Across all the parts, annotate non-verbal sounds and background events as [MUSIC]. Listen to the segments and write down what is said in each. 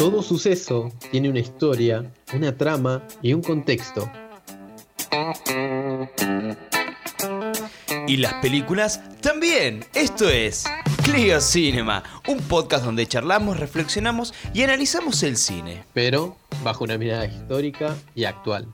Todo suceso tiene una historia, una trama y un contexto. Y las películas también. Esto es Clio Cinema, un podcast donde charlamos, reflexionamos y analizamos el cine. Pero bajo una mirada histórica y actual.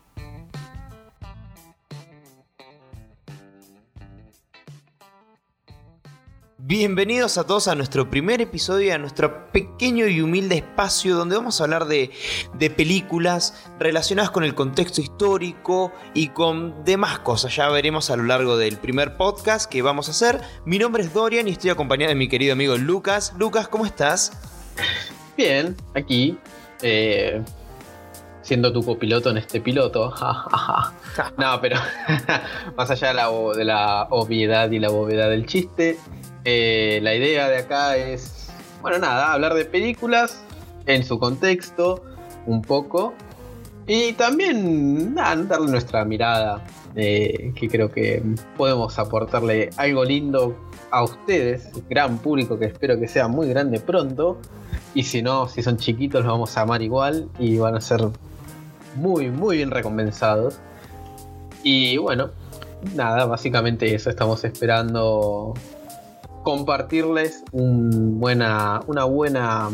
Bienvenidos a todos a nuestro primer episodio, a nuestro pequeño y humilde espacio donde vamos a hablar de, de, películas relacionadas con el contexto histórico y con demás cosas. Ya veremos a lo largo del primer podcast que vamos a hacer. Mi nombre es Dorian y estoy acompañado de mi querido amigo Lucas. Lucas, ¿cómo estás? Bien, aquí. Eh, siendo tu copiloto en este piloto. [LAUGHS] no, pero [LAUGHS] más allá de la, de la obviedad y la bovedad del chiste. Eh, la idea de acá es, bueno, nada, hablar de películas en su contexto, un poco, y también darle nuestra mirada, eh, que creo que podemos aportarle algo lindo a ustedes, gran público que espero que sea muy grande pronto, y si no, si son chiquitos los vamos a amar igual y van a ser muy, muy bien recompensados. Y bueno, nada, básicamente eso estamos esperando compartirles un buena, una buena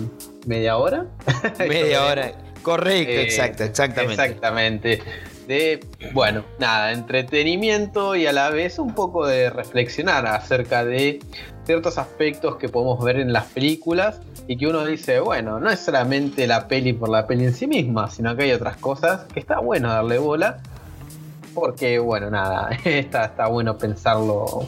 media hora. [LAUGHS] media hora, correcto, eh, exacto, exactamente. Exactamente. De, bueno, nada, entretenimiento y a la vez un poco de reflexionar acerca de ciertos aspectos que podemos ver en las películas y que uno dice, bueno, no es solamente la peli por la peli en sí misma, sino que hay otras cosas que está bueno darle bola. Porque, bueno, nada, [LAUGHS] está, está bueno pensarlo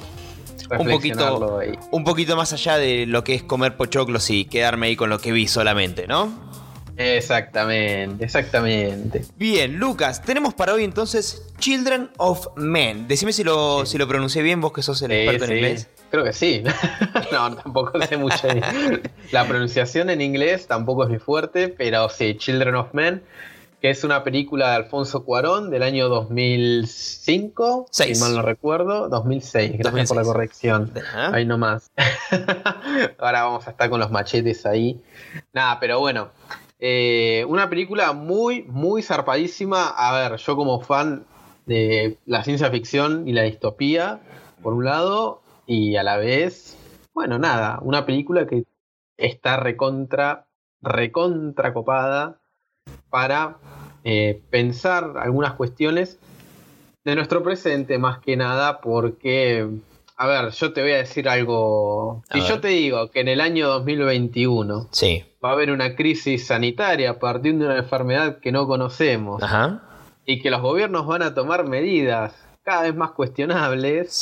un poquito, un poquito más allá de lo que es comer pochoclos y quedarme ahí con lo que vi solamente, ¿no? Exactamente, exactamente. Bien, Lucas, tenemos para hoy entonces Children of Men. Decime si lo, si lo pronuncié bien, vos que sos el experto en inglés. Creo que sí. [LAUGHS] no, tampoco sé mucho. [LAUGHS] La pronunciación en inglés tampoco es muy fuerte, pero sí, Children of Men que es una película de Alfonso Cuarón del año 2005, si mal no recuerdo, 2006, gracias por la corrección. Ahí nomás. [LAUGHS] Ahora vamos a estar con los machetes ahí. Nada, pero bueno, eh, una película muy, muy zarpadísima. A ver, yo como fan de la ciencia ficción y la distopía, por un lado, y a la vez, bueno, nada, una película que está recontra, recontra copada para eh, pensar algunas cuestiones de nuestro presente más que nada porque, a ver, yo te voy a decir algo. si yo te digo que en el año 2021 va a haber una crisis sanitaria a partir de una enfermedad que no conocemos y que los gobiernos van a tomar medidas cada vez más cuestionables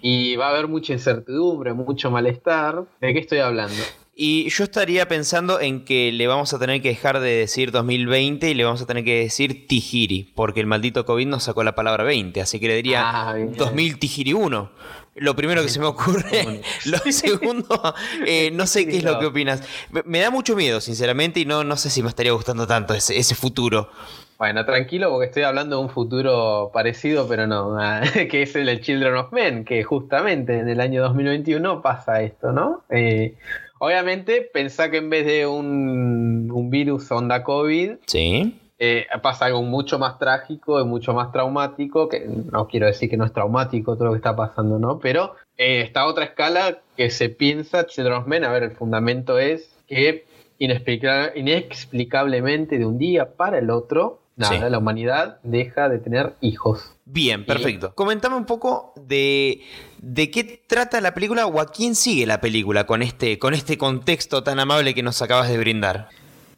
y va a haber mucha incertidumbre, mucho malestar, ¿de qué estoy hablando? Y yo estaría pensando en que le vamos a tener que dejar de decir 2020 y le vamos a tener que decir Tijiri, porque el maldito COVID nos sacó la palabra 20, así que le diría 2000 Tijiri 1. Lo primero que se me ocurre. [LAUGHS] Lo segundo, eh, no sé qué es lo que opinas. Me da mucho miedo, sinceramente, y no, no sé si me estaría gustando tanto ese, ese futuro. Bueno, tranquilo porque estoy hablando de un futuro parecido, pero no, [LAUGHS] que es el de Children of Men, que justamente en el año 2021 pasa esto, ¿no? Eh, Obviamente, pensá que en vez de un, virus onda COVID, sí. Eh, pasa algo mucho más trágico y mucho más traumático, que no quiero decir que no es traumático todo lo que está pasando, ¿no? Pero eh, está otra escala que se piensa, Children's Men, a ver, el fundamento es que inexplicablemente de un día para el otro, nada, la humanidad deja de tener hijos. Bien, perfecto. Comentame un poco de, de qué trata la película o a quién sigue la película con este, con este contexto tan amable que nos acabas de brindar.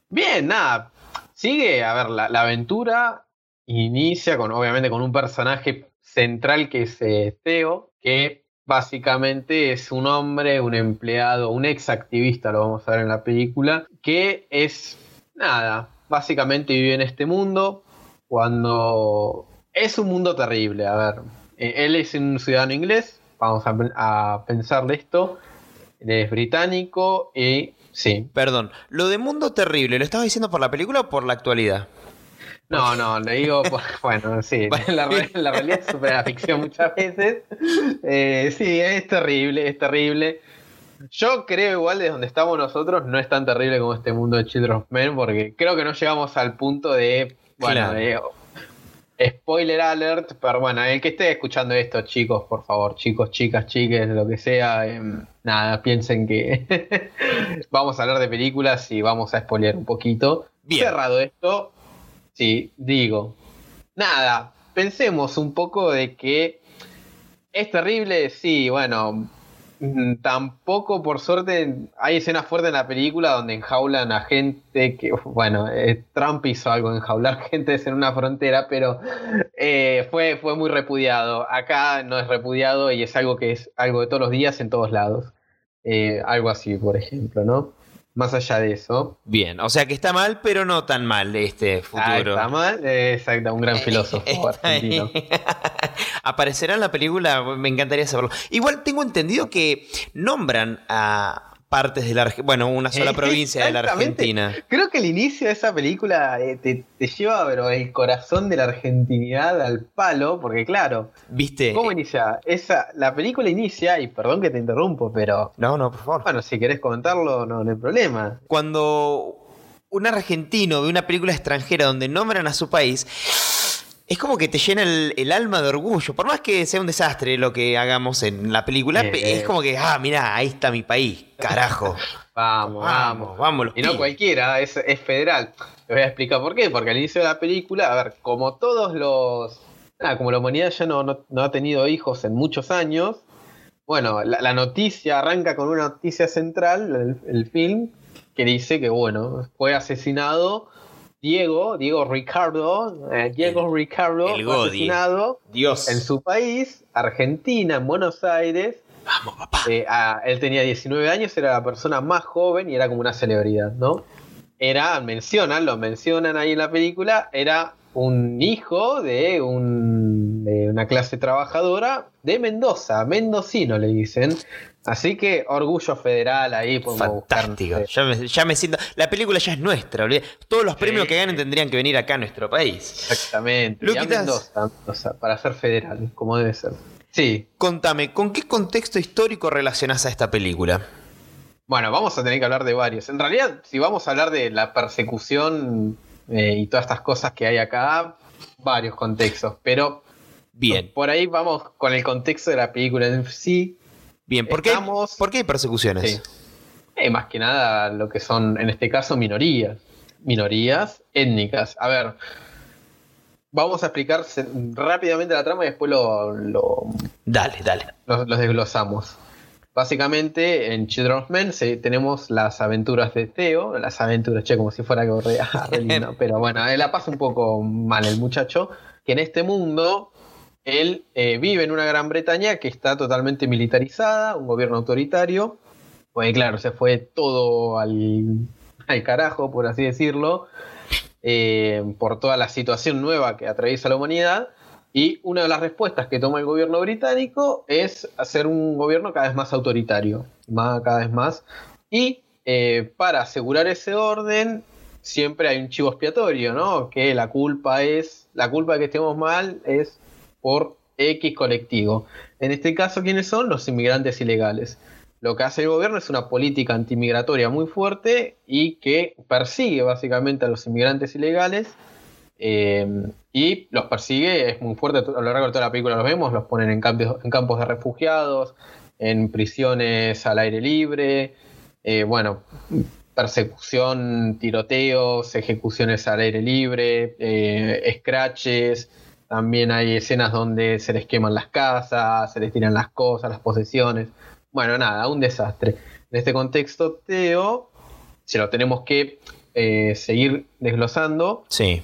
Bien, nada. Sigue, a ver, la, aventura inicia con, obviamente, con un personaje central que es eh, Theo, que básicamente es un hombre, un empleado, un ex activista, lo vamos a ver en la película, que es, nada, básicamente vive en este mundo cuando es un mundo terrible, a ver. Eh, él es un ciudadano inglés, vamos a, pensarle esto. Él es británico y sí. Perdón, lo de mundo terrible, ¿lo estabas diciendo por la película o por la actualidad? No, no, le digo, [LAUGHS] bueno, sí, [LAUGHS] la, realidad es super ficción muchas veces. Eh, sí, es terrible, es terrible. Yo creo igual de donde estamos nosotros no es tan terrible como este mundo de Children of Men, porque creo que no llegamos al punto de, bueno, de spoiler alert, pero bueno, el que esté escuchando esto, chicos, por favor, chicos, chicas, chiques, lo que sea, em, nada, piensen que [LAUGHS] vamos a hablar de películas y vamos a spoilear un poquito. Bien. Cerrado esto, sí, digo, nada, pensemos un poco de que es terrible, sí, bueno, tampoco, por suerte, hay escenas fuertes en la película donde enjaulan a gente que, bueno, eh, Trump hizo algo, enjaular [LAUGHS] gente en una frontera, pero eh, fue, fue muy repudiado. Acá no es repudiado y es algo que es algo de todos los días en todos lados. Eh, algo así, por ejemplo, ¿no? Más allá de eso. Bien, o sea que está mal, pero no tan mal este ah, futuro. está mal, exacto, un gran filósofo argentino. [LAUGHS] Aparecerá en la película, me encantaría saberlo. Igual tengo entendido que nombran a partes de la Argentina, bueno, una sola provincia de la Argentina. Creo que el inicio de esa película eh, te, lleva pero el corazón de la argentinidad al palo, porque claro, ¿viste? ¿Cómo inicia? Esa, la película inicia, y perdón que te interrumpo, pero... No, no, por favor. Bueno, si querés comentarlo, no, no hay problema. Cuando un argentino ve una película extranjera donde nombran a su país, es como que te llena el, alma de orgullo. Por más que sea un desastre lo que hagamos en la película, es como que, ah, mira, ahí está mi país, carajo. [LAUGHS] vamos, vamos, vamos. y no cualquiera, es, federal. Te voy a explicar por qué. Porque al inicio de la película, a ver, como todos los. Nada, como la humanidad ya no, ha tenido hijos en muchos años, bueno, la, noticia arranca con una noticia central, el, el film, que dice que, bueno, fue asesinado Diego, Diego Ricardo, eh, Diego Ricardo, asesinado Dios. en su país, Argentina, en Buenos Aires. Vamos, papá. Eh, él tenía 19 años, era la persona más joven y era como una celebridad, ¿no? Era, mencionan, lo mencionan ahí en la película, era un hijo de, un, de una clase trabajadora de Mendoza, mendocino le dicen, Así que orgullo federal ahí. Fantástico. Ya me, ya me, siento. La película ya es nuestra. Todos los premios que ganen tendrían que venir acá a nuestro país. Exactamente. para ser federal, como debe ser. Sí. Contame, ¿con qué contexto histórico relacionás a esta película? Bueno, vamos a tener que hablar de varios. En realidad, si vamos a hablar de la persecución eh, y todas estas cosas que hay acá, varios contextos. Pero. Bien. Por ahí vamos con el contexto de la película en sí Bien, ¿por, qué, ¿por qué hay persecuciones? Eh, más que nada lo que son, en este caso, minorías. Minorías étnicas. A ver, vamos a explicar rápidamente la trama y después lo... dale, dale. Los, desglosamos. Básicamente, en Children of Men tenemos las aventuras de Theo, las aventuras, che, como si fuera que [LAUGHS] pero bueno, la pasa un poco mal el muchacho, que en este mundo él eh, vive en una Gran Bretaña que está totalmente militarizada, un gobierno autoritario. Pues claro, se fue todo al, carajo, por así decirlo, eh, por toda la situación nueva que atraviesa la humanidad. Y una de las respuestas que toma el gobierno británico es hacer un gobierno cada vez más autoritario, más, cada vez más. Y eh, para asegurar ese orden, siempre hay un chivo expiatorio, ¿no? Que la culpa es, la culpa de que estemos mal es por X colectivo. En este caso, ¿quiénes son? Los inmigrantes ilegales. Lo que hace el gobierno es una política antimigratoria muy fuerte y que persigue básicamente a los inmigrantes ilegales. Eh, y los persigue, es muy fuerte, a lo largo de toda la película los vemos, los ponen en campos, en campos de refugiados, en prisiones al aire libre, eh, bueno, persecución, tiroteos, ejecuciones al aire libre, eh, scratches, también hay escenas donde se les queman las casas, se les tiran las cosas, las posesiones. Bueno, nada, un desastre. En este contexto, Teo, si lo tenemos que eh, seguir desglosando, sí.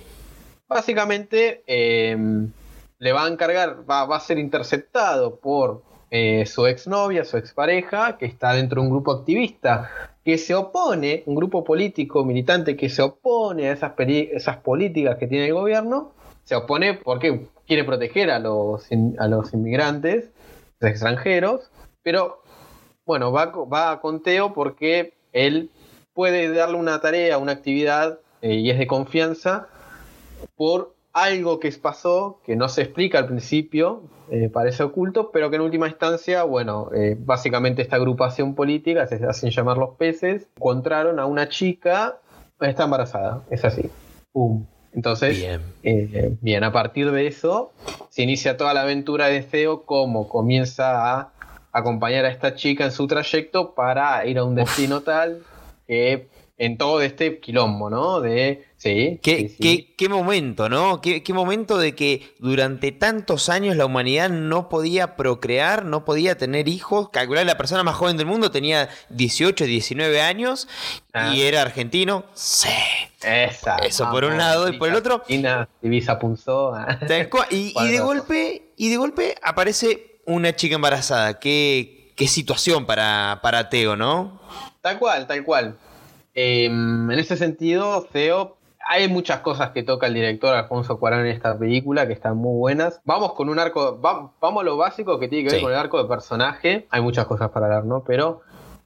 básicamente em, le va a encargar, va, a ser interceptado por eh, su exnovia, su expareja, que está dentro de un grupo activista que se opone, un grupo político militante que se opone a esas, esas políticas que tiene el gobierno se opone porque quiere proteger a los, a los inmigrantes extranjeros, pero bueno, va, va con Teo porque él puede darle una tarea, una actividad, eh, y es de confianza, por algo que pasó que no se explica al principio, eh, parece oculto, pero que en última instancia, bueno, eh, básicamente esta agrupación política, se hacen llamar los peces, encontraron a una chica, está embarazada, es así. Entonces, bien. Eh, bien, a partir de eso, se inicia toda la aventura de Theo, como comienza a acompañar a esta chica en su trayecto para ir a un destino tal que en todo este quilombo, ¿no? De, sí, ¿Qué, Qué, momento, ¿no? ¿Qué, momento de que durante tantos años la humanidad no podía procrear, no podía tener hijos. Calcular la persona más joven del mundo tenía 18, 19 años y ah. era argentino. Sí. Esa, Eso por un lado y por el otro. Divisa Punzó. y, y, de golpe, y de golpe aparece una chica embarazada. Qué, qué situación para, para Teo, ¿no? Tal cual, tal cual. Em, en ese sentido, Theo, hay muchas cosas que toca el director Alfonso Cuarón en esta película que están muy buenas. Vamos con un arco, vamos a lo básico que tiene que ver con el arco de personaje. Hay muchas cosas para hablar, ¿no? Pero,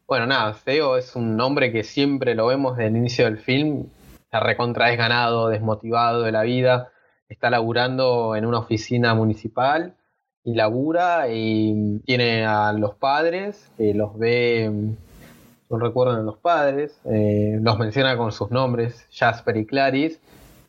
bueno, nada, Theo es un hombre que siempre lo vemos desde el inicio del film. La recontra es ganado, desmotivado de la vida. Está laburando en una oficina municipal y labura y tiene a los padres que los ve no recuerdan los padres, eh, los menciona con sus nombres, Jasper y Clarice,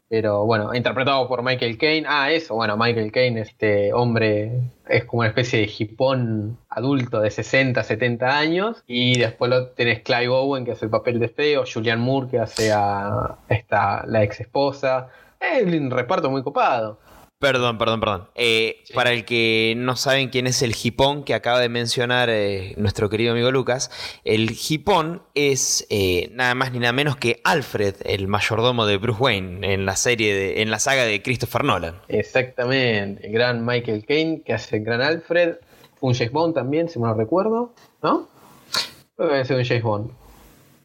pero bueno, interpretado por Michael Caine. Ah, eso, bueno, Michael Caine, este hombre, es como una especie de hipón adulto de 60, 70 años, y después lo tenés Clive Owen, que hace el papel de feo, Julian Moore, que hace a esta, la ex esposa, es un reparto muy copado. Perdón, perdón, perdón. Eh, para el que no saben quién es el hipón que acaba de mencionar eh, nuestro querido amigo Lucas, el hipón es eh, nada más ni nada menos que Alfred, el mayordomo de Bruce Wayne en la serie, de, en la saga de Christopher Nolan. Exactamente, el gran Michael Caine que hace el gran Alfred, un James Bond también, si me lo recuerdo, ¿no? Creo que un James Bond.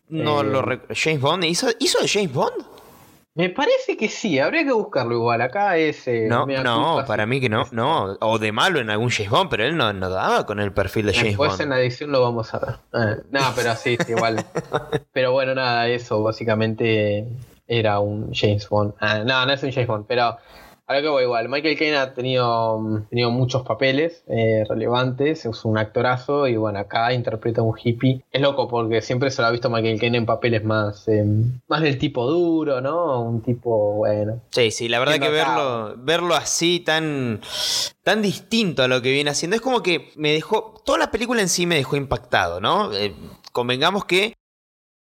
No lo recuerdo. ¿James Bond? ¿Hizo, ¿Hizo de James Bond? Me parece que sí, habría que buscarlo igual. Acá es. Eh, no, no, para mí que no, no. O de malo en algún James Bond, pero él no, no daba con el perfil de James Bond. Después en la edición lo vamos a ver. Eh, no, pero sí, sí, igual. [LAUGHS] pero bueno, nada, eso básicamente era un James Bond. Ah, no, no es un James Bond, pero Ahora que voy igual, Michael Caine ha tenido, mm, tenido muchos papeles eh, relevantes, es un actorazo y bueno, acá interpreta a un hippie. Es loco porque siempre se lo ha visto Michael Caine en papeles más, em, más del tipo duro, ¿no? Un tipo, bueno. Sí, sí, la verdad que verlo, verlo así tan, tan distinto a lo que viene haciendo, es como que me dejó, toda la película en sí me dejó impactado, ¿no? Eh, convengamos que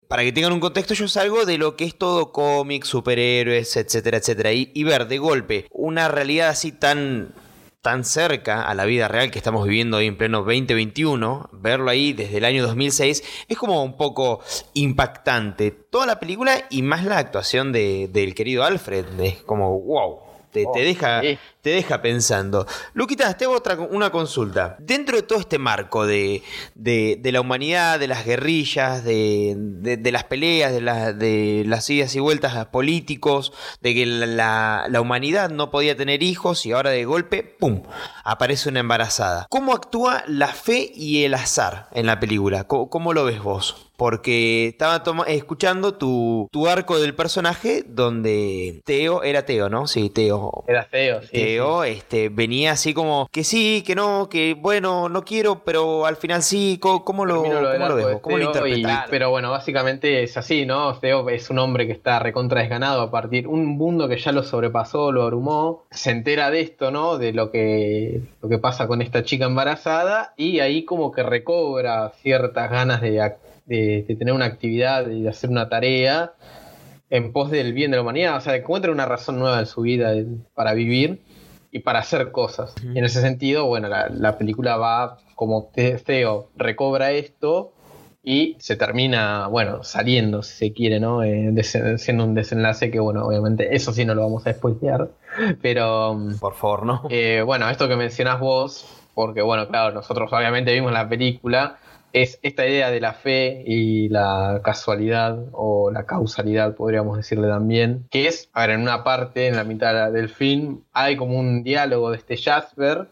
para que tengan un contexto, yo salgo de lo que es todo cómic, superhéroes, etcétera, etcétera. Y, ver de golpe una realidad así tan, tan cerca a la vida real que estamos viviendo hoy en pleno 2021, verlo ahí desde el año 2006, es como un poco impactante. Toda la película y más la actuación de, del querido Alfred. Es como, wow. Te, te, oh, deja, te deja pensando. Luquitas, te hago otra, una consulta. Dentro de todo este marco de, la humanidad, de las guerrillas, de, las peleas, de, las idas y vueltas a políticos, de que la, humanidad no podía tener hijos y ahora de golpe, ¡pum!, aparece una embarazada. ¿Cómo actúa la fe y el azar en la película? cómo lo ves vos? Porque estaba escuchando tu, arco del personaje donde Teo era Teo, ¿no? Sí, Teo. Era Teo, sí. Teo Este, venía así como que sí, que no, que bueno, no quiero, pero al final sí. ¿Cómo, lo, ¿cómo lo? ¿Cómo lo interpretas? pero bueno, básicamente es así, ¿no? Teo es un hombre que está recontra desganado a partir un mundo que ya lo sobrepasó, lo abrumó, se entera de esto, ¿no? De lo que, lo que pasa con esta chica embarazada y ahí como que recobra ciertas ganas de de, tener una actividad y de hacer una tarea en pos del bien de la humanidad, o sea, encuentra una razón nueva en su vida para vivir y para hacer cosas. Y en ese sentido, bueno, la, película va como Theo recobra esto y se termina, bueno, saliendo, si se quiere, ¿no? Eh, siendo un desenlace que, bueno, obviamente eso sí no lo vamos a spoilear, pero... Mm, Por favor, ¿no? Eh, bueno, esto que mencionás vos, porque, bueno, claro, nosotros obviamente vimos la película es esta idea de la fe y la casualidad o la causalidad, podríamos decirle también, que es, a ver, en una parte, en la mitad del film, hay como un diálogo de este Jasper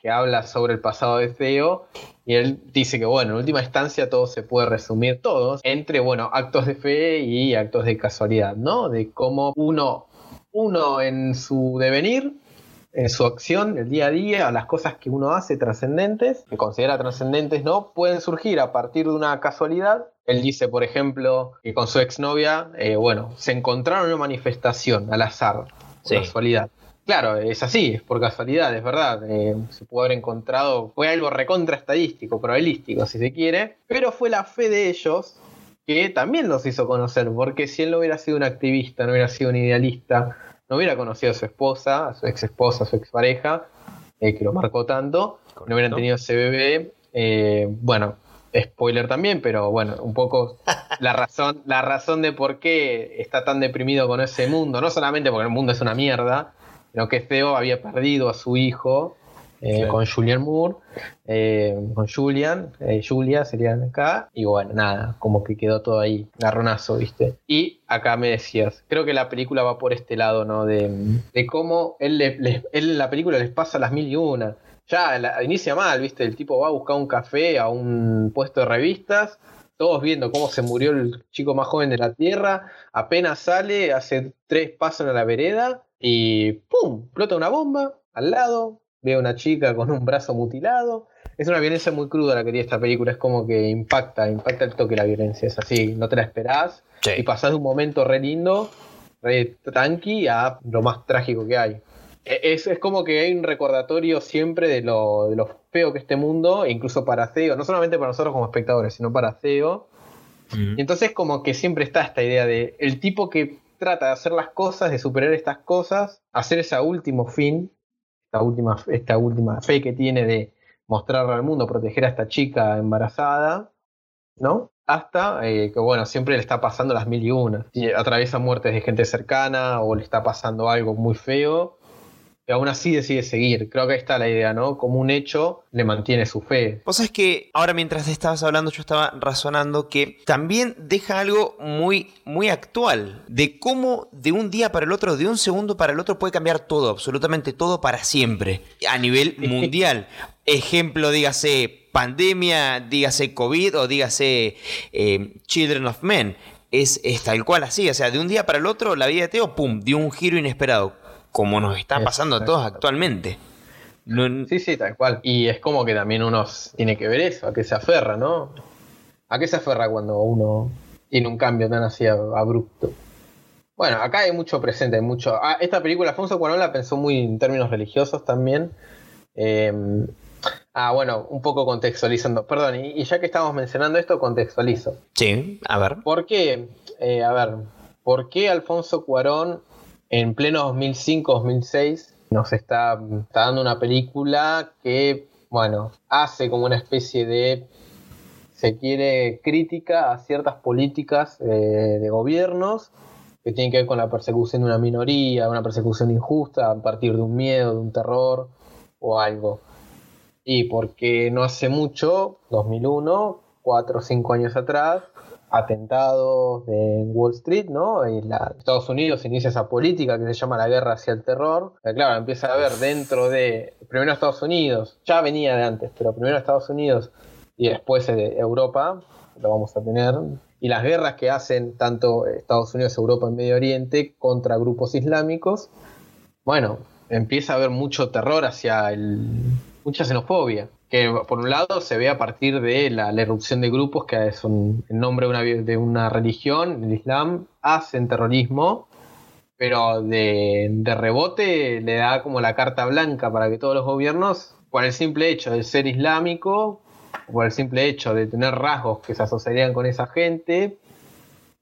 que habla sobre el pasado de Theo y él dice que, bueno, en última instancia todo se puede resumir todos entre, bueno, actos de fe y actos de casualidad, ¿no? De cómo uno Uno en su devenir, en su acción, el día a día, las cosas que uno hace trascendentes, que considera trascendentes, ¿no? Pueden surgir a partir de una casualidad. Él dice, por ejemplo, que con su exnovia, eh, bueno, se encontraron en una manifestación al azar, por casualidad. Claro, es así, es por casualidad, es verdad. Eh, se pudo haber encontrado, fue algo recontra estadístico, probabilístico, si se quiere, pero fue la fe de ellos que también los hizo conocer, porque si él no hubiera sido un activista, no hubiera sido un idealista, no hubiera conocido a su esposa, a su ex esposa, a su expareja, eh, que lo marcó tanto, no hubieran tenido ese bebé, eh, bueno, spoiler también, pero bueno, un poco [LAUGHS] la razón, la razón de por qué está tan deprimido con ese mundo, no solamente porque el mundo es una mierda, sino que Theo había perdido a su hijo eh, con Julian Moore, eh, con Julian, eh, Julia serían acá, y bueno, nada, como que quedó todo ahí, garronazo, ¿viste? Y acá me decías, creo que la película va por este lado, ¿no? De, cómo él, él en la película les pasa las mil y una. Ya inicia mal, ¿viste? El tipo va a buscar un café a un puesto de revistas, todos viendo cómo se murió el chico más joven de la Tierra, apenas sale, hace tres pasos en la vereda y ¡pum! explota una bomba al lado, ve a una chica con un brazo mutilado. Es una violencia muy cruda la que tiene esta película, es como que impacta, impacta el toque la violencia, es así, no te la esperás y pasás de un momento re lindo, re tranqui a lo más trágico que hay. E, es, como que hay un recordatorio siempre de lo, de lo feo que este mundo, e incluso para CEO, no solamente para nosotros como espectadores, sino para CEO. Y entonces como que siempre está esta idea de el tipo que trata de hacer las cosas, de superar estas cosas, hacer ese último fin, esta última, esta última fe que tiene de mostrarle al mundo, proteger a esta chica embarazada, ¿no? Hasta eh, que, bueno, siempre le está pasando las mil y una. Y atraviesa muertes de gente cercana o le está pasando algo muy feo y aún así decide seguir. Creo que ahí está la idea, ¿no? Como un hecho le mantiene su fe. Vos sabés que ahora mientras estabas hablando yo estaba razonando que también deja algo muy, muy actual de cómo de un día para el otro, de un segundo para el otro puede cambiar todo, absolutamente todo para siempre, a nivel mundial. Ejemplo, dígase pandemia, dígase COVID o dígase eh, Children of Men. Es, es, tal cual así, o sea, de un día para el otro la vida de Teo, ¡pum!, dio un giro inesperado como nos está pasando a todos actualmente. Sí, sí, tal cual. Y es como que también uno tiene que ver eso, a qué se aferra, ¿no? ¿A qué se aferra cuando uno tiene un cambio tan así abrupto? Bueno, acá hay mucho presente, hay mucho. Ah, esta película, Alfonso Cuarón la pensó muy en términos religiosos también. Em, ah, bueno, un poco contextualizando. Perdón, y, ya que estamos mencionando esto, contextualizo. Sí, a ver. ¿Por qué? Eh, a ver, ¿por qué Alfonso Cuarón en pleno 2005-2006 nos está, dando una película que, bueno, hace como una especie de, se quiere, crítica a ciertas políticas eh, de gobiernos que tienen que ver con la persecución de una minoría, una persecución injusta a partir de un miedo, de un terror o algo. Y porque no hace mucho, 2001, cuatro o cinco años atrás, atentados en Wall Street, ¿no? Y la, Estados Unidos inicia esa política que se llama la guerra hacia el terror. claro, empieza a haber dentro de, primero Estados Unidos, ya venía de antes, pero primero Estados Unidos y después de Europa, lo vamos a tener, y las guerras que hacen tanto Estados Unidos, Europa en Medio Oriente contra grupos islámicos, bueno, empieza a haber mucho terror hacia el, mucha xenofobia que por un lado se ve a partir de la, erupción de grupos que son en nombre de una, de una religión, el Islam, hacen terrorismo, pero de, de, rebote le da como la carta blanca para que todos los gobiernos, por el simple hecho de ser islámico, por el simple hecho de tener rasgos que se asociarían con esa gente,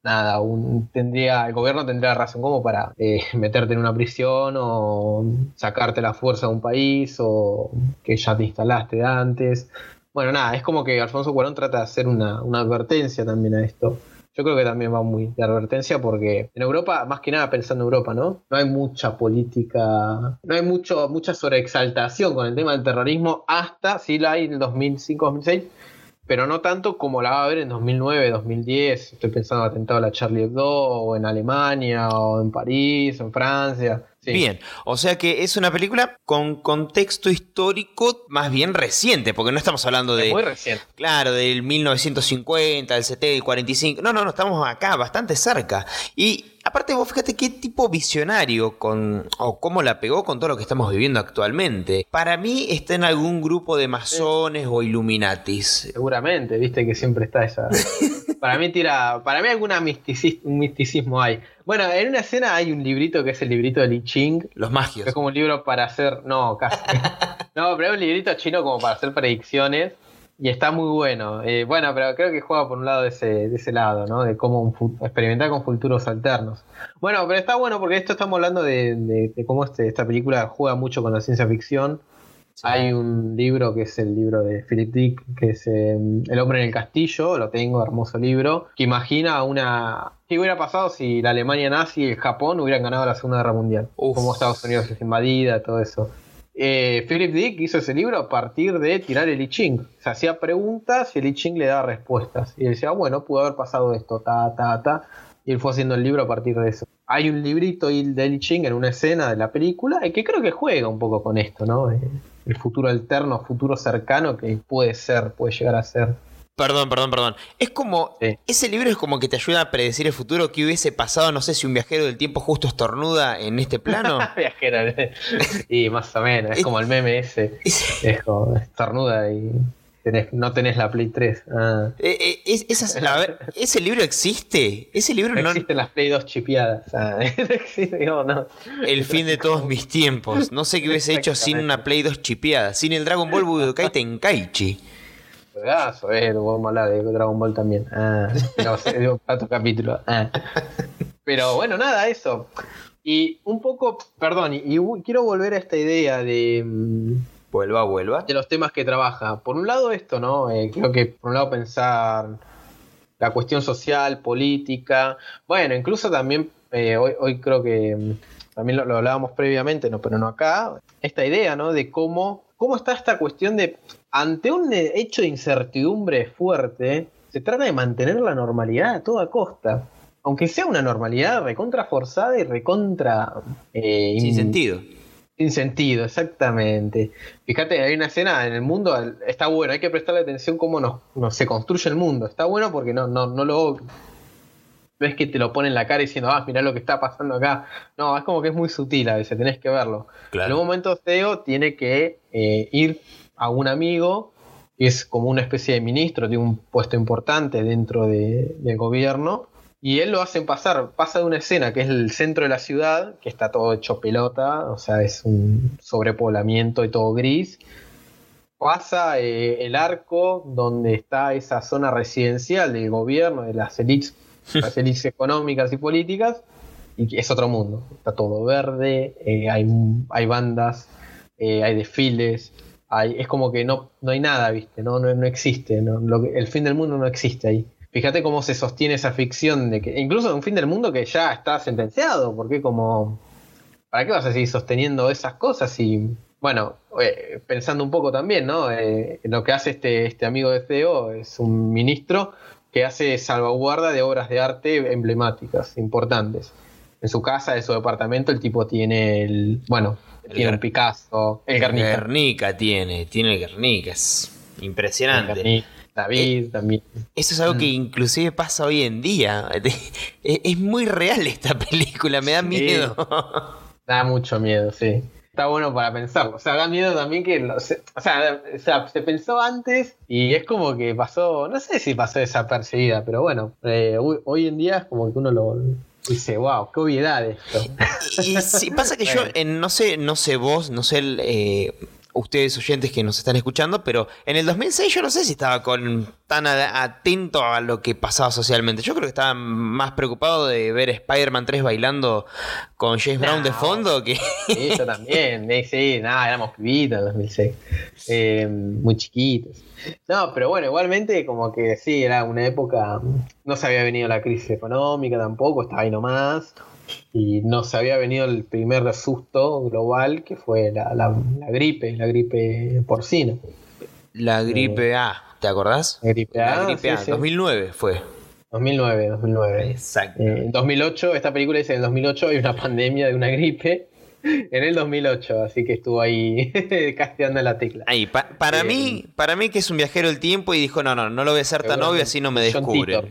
nada, un, tendría, el gobierno tendría razón como para eh, [LAUGHS] meterte en una prisión o sacarte la fuerza de un país o que ya te instalaste antes. Bueno, nada, es como que Alfonso Cuarón trata de hacer una, advertencia también a esto. Yo creo que también va muy de advertencia porque en Europa, más que nada pensando en Europa, ¿no? No hay mucha política, no hay mucho, mucha sobreexaltación con el tema del terrorismo hasta, si la hay en el 2005-2006, pero no tanto como la va a ver en 2009, 2010. Estoy pensando en atentado a la Charlie Hebdo, o en Alemania, o en París, o en Francia. Bien, o sea que es una película con contexto histórico más bien reciente, porque no estamos hablando de... muy reciente. Claro, del 1950, del 70, del 45. No, no, no, estamos acá, bastante cerca. Y aparte vos fíjate qué tipo visionario con, o cómo la pegó con todo lo que estamos viviendo actualmente. Para mí está en algún grupo de masones o illuminatis. Seguramente, viste que siempre está esa... [LAUGHS] para mí tira, para mí misticismo, un misticismo hay. Bueno, en una escena hay un librito que es el librito de Li Ching. Los magios. es como un libro para hacer, no, casi. [LAUGHS] no, pero es un librito chino como para hacer predicciones. Y está muy bueno. Eh, bueno, pero creo que juega por un lado de ese, de ese lado, ¿no? De cómo experimentar con futuros alternos. Bueno, pero está bueno porque esto estamos hablando de, cómo este, esta película juega mucho con la ciencia ficción. Hay un libro que es el libro de Philip Dick, que es em, El hombre en el castillo, lo tengo, hermoso libro, que imagina una... ¿Qué hubiera pasado si la Alemania nazi y el Japón hubieran ganado la Segunda Guerra Mundial? Cómo Estados Unidos es invadida, todo eso. Eh, Philip Dick hizo ese libro a partir de tirar el I Ching. Se hacía preguntas y el I Ching le daba respuestas. Y decía, bueno, pudo haber pasado esto, ta, ta, ta. Y él fue haciendo el libro a partir de eso. Hay un librito de I Ching en una escena de la película que creo que juega un poco con esto, ¿no? Eh, el futuro alterno, futuro cercano que puede ser, puede llegar a ser. Perdón, perdón, perdón. Es como. Ese libro es como que te ayuda a predecir el futuro que hubiese pasado. No sé si un viajero del tiempo justo estornuda en este plano. [LAUGHS] viajero. [LAUGHS] y más o menos. Es, como el meme ese. Es, como estornuda y. no tenés la Play 3. Ah. Eh, eh, ¿Ese libro existe? Ese libro no. Existen las Play 2 chipeadas. Ah, [LAUGHS] el fin de todos mis tiempos. No sé qué hubiese hecho sin una Play 2 chipeada. Sin el Dragon Ball Budokai Tenkaichi. Juegazo, eh, vamos a hablar de Dragon Ball también. Ah, no sé, de otro capítulo. Ah. Pero bueno, nada, eso. Y un poco, perdón, y, quiero volver a esta idea de. Mm, vuelva, vuelva. De los temas que trabaja. Por un lado, esto, ¿no? Eh, creo que por un lado pensar la cuestión social, política. Bueno, incluso también, eh, hoy, hoy creo que mm, también lo, hablábamos previamente, no, pero no acá. Esta idea, ¿no? De cómo, cómo está esta cuestión de ante un hecho de incertidumbre fuerte, se trata de mantener la normalidad a toda costa. Aunque sea una normalidad recontra forzada y recontra... Eh, sin sentido. Sin sentido, exactamente. Fíjate, hay una escena en el mundo, está bueno, hay que prestarle atención cómo nos, se construye el mundo. Está bueno porque no, no, no lo ves que te lo pone en la cara diciendo, ah, mirá lo que está pasando acá. No, es como que es muy sutil a veces, tenés que verlo. En un momento Theo tiene que eh, ir a un amigo que es como una especie de ministro, tiene un puesto importante dentro del gobierno, y él lo hacen pasar, pasa de una escena que es el centro de la ciudad, que está todo hecho pelota, o sea, es un sobrepoblamiento y todo gris. Pasa eh, el arco donde está esa zona residencial del gobierno, de las élites, [LAUGHS] las élites económicas y políticas, y es otro mundo. Está todo verde, eh, hay, hay bandas, eh, hay desfiles, es como que no, no hay nada, ¿viste? No, no, existe. el fin del mundo no existe ahí. Fíjate cómo se sostiene esa ficción de que, incluso un fin del mundo que ya está sentenciado, porque como, ¿para qué vas a seguir sosteniendo esas cosas? Y bueno, eh, pensando un poco también, ¿no? Eh, lo que hace este, este amigo de CEO es un ministro que hace salvaguarda de obras de arte emblemáticas, importantes. En su casa, en su departamento, el tipo tiene el, bueno, tiene el Picasso, el Guernica. Guernica tiene, tiene el Guernica, es impresionante. David eh, también. Eso es algo que mm. inclusive pasa hoy en día. [LAUGHS] Es muy real esta película, me da miedo. Da mucho miedo, sí. Está bueno para pensarlo. O sea, da miedo también que. O sea, se pensó antes y es como que pasó. No sé si pasó desapercibida, pero bueno. Eh, hoy en día es como que uno lo, Dice, wow, qué obviedad esto. Y, si pasa que yo, [LAUGHS] no sé, no sé vos, no sé eh, ustedes oyentes que nos están escuchando, pero en el 2006 yo no sé si estaba con, tan atento a lo que pasaba socialmente. Yo creo que estaba más preocupado de ver Spider-Man 3 bailando con James Brown de fondo que... Sí, yo también, sí, nada, éramos pibitos en el 2006, eh, muy chiquitos. No, pero bueno, igualmente como que sí, era una época, no se había venido la crisis económica tampoco, estaba ahí nomás, y no se había venido el primer susto global que fue la, gripe, la gripe porcina. La gripe A, ¿te acordás? La gripe A, la gripe A 2009 fue. 2009, 2009. Exacto. Eh, en 2008, esta película dice en 2008 hay una pandemia de una gripe en el 2008, así que estuvo ahí [LAUGHS] casteando la tecla. Ahí, para mí, para mí que es un viajero del tiempo y dijo, no, no, no lo voy a hacer tan obvio así no me descubre.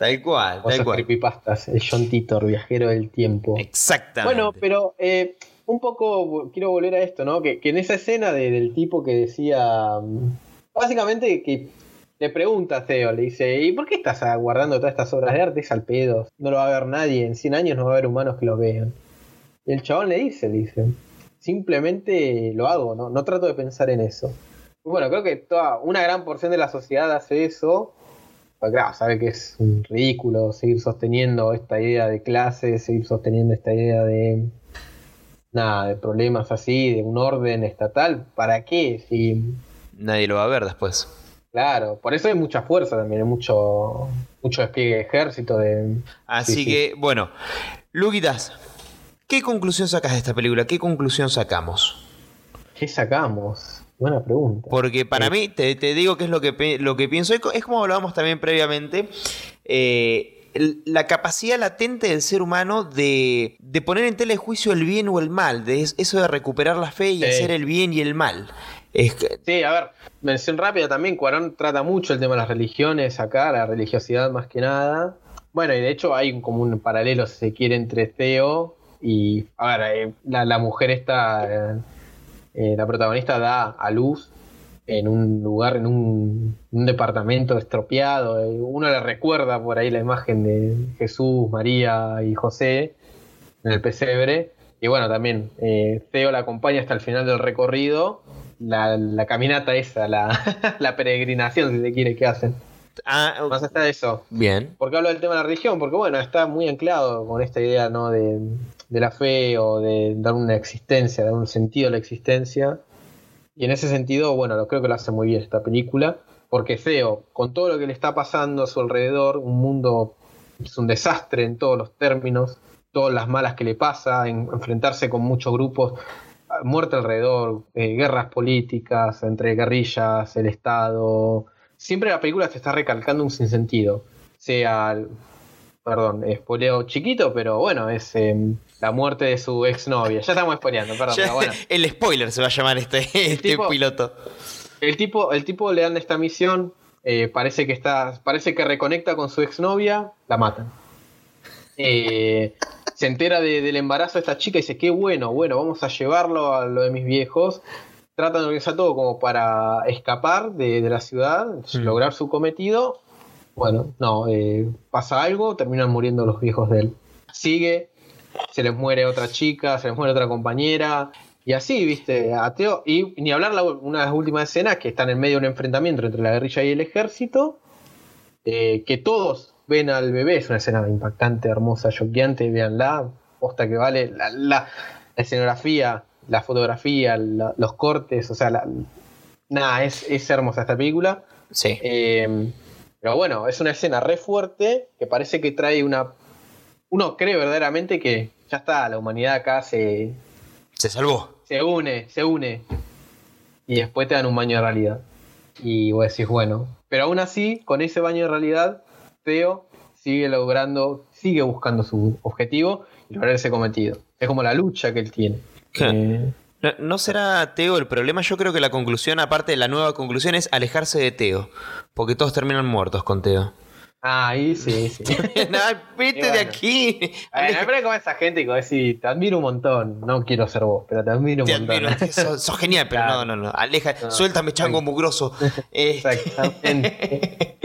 Tal cual, tal cual. creepypastas, el John Titor, viajero del tiempo. Exactamente. Bueno, pero eh, un poco quiero volver a esto, ¿no? Que, en esa escena del tipo que decía. Mm, básicamente que le pregunta a Theo, le dice, ¿y por qué estás guardando todas estas obras de arte? Es al pedo. No lo va a ver nadie. En 100 años no va a haber humanos que lo vean. Y el chabón le dice, le dice, simplemente lo hago, ¿no? No trato de pensar en eso. Bueno, creo que toda una gran porción de la sociedad hace eso claro, sabe que es un ridículo seguir sosteniendo esta idea de clase, seguir sosteniendo esta idea de nada, de problemas así, de un orden estatal, ¿para qué? Si nadie lo va a ver después. Claro, por eso hay mucha fuerza también, hay mucho, mucho despliegue de ejército de. Así que, bueno, Luquitas, ¿qué conclusión sacas de esta película? ¿Qué conclusión sacamos? ¿Qué sacamos? Buena pregunta. Porque para eh, mí, te, digo que es lo que, lo que pienso, es como hablábamos también previamente, eh, la capacidad latente del ser humano de, poner en telejuicio el bien o el mal, de eso de recuperar la fe y hacer el bien y el mal. Sí, a ver, mención rápida también, Cuarón trata mucho el tema de las religiones acá, la religiosidad más que nada. Bueno, y de hecho hay como un paralelo, si se quiere, entre Theo y, a ver, eh, la, la, mujer está eh, la protagonista da a luz en un lugar, en un, departamento estropeado. Eh, uno le recuerda por ahí la imagen de Jesús, María y José en el pesebre. Y bueno, también eh, Theo la acompaña hasta el final del recorrido. La, caminata esa, [LAUGHS] la, peregrinación, si se quiere, que hacen. Ah, Más allá de eso. Bien. ¿Por qué hablo del tema de la religión? Porque bueno, está muy anclado con esta idea ¿no? de, de la fe o de dar una existencia, dar un sentido a la existencia. Y en ese sentido, bueno, lo creo que lo hace muy bien esta película, porque Feo, con todo lo que le está pasando a su alrededor, un mundo es un desastre en todos los términos, todas las malas que le pasa, enfrentarse con muchos grupos, muerte alrededor, eh, guerras políticas entre guerrillas, el Estado. Siempre la película se está recalcando un sinsentido, sea perdón, spoileo chiquito, pero bueno, es em, la muerte de su exnovia. Ya estamos spoileando, perdón. bueno. [LAUGHS] El spoiler se va a llamar este, este piloto. El tipo, el tipo le dan esta misión, eh, parece que está, parece que reconecta con su exnovia, la matan. Eh, se entera del embarazo de esta chica y dice, qué bueno, bueno, vamos a llevarlo a lo de mis viejos. Tratan de organizar todo como para escapar de, la ciudad, mm. lograr su cometido bueno, no, eh, pasa algo, terminan muriendo los viejos de él. Sigue, se les muere otra chica, se les muere otra compañera, y así, viste, ateo. Y ni hablar la, una de las últimas escenas que están en medio de un enfrentamiento entre la guerrilla y el ejército, eh, que todos ven al bebé, es una escena impactante, hermosa, choqueante, véanla, posta que vale, la, escenografía, la fotografía, los cortes, o sea, nada, es, es hermosa esta película. Sí. Eh, pero bueno, es una escena re fuerte que parece que trae una. Uno cree verdaderamente que ya está, la humanidad acá se. Se salvó. Se une, se une. Y después te dan un baño de realidad. Y vos decís, bueno. Pero aún así, con ese baño de realidad, Theo sigue logrando, sigue buscando su objetivo y lograr ese cometido. Es como la lucha que él tiene. Eh, no, será Teo el problema? Yo creo que la conclusión, aparte de la nueva conclusión, es alejarse de Teo. Porque todos terminan muertos con Teo. Ah, ahí sí, sí. [LAUGHS] no, vete de aquí. Ver, con esa gente y como decir, te admiro un montón. No quiero ser vos, pero te admiro un montón. Admiro, [LAUGHS] sos, genial, pero no, no, no. Aleja, suéltame, chango mugroso. [LAUGHS] Eh, Exactamente.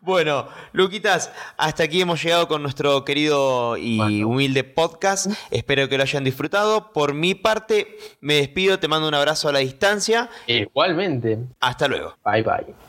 bueno, Luquitas, hasta aquí hemos llegado con nuestro querido y humilde podcast. Espero que lo hayan disfrutado. Por mi parte, me despido, te mando un abrazo a la distancia. Igualmente. Hasta luego. Bye bye.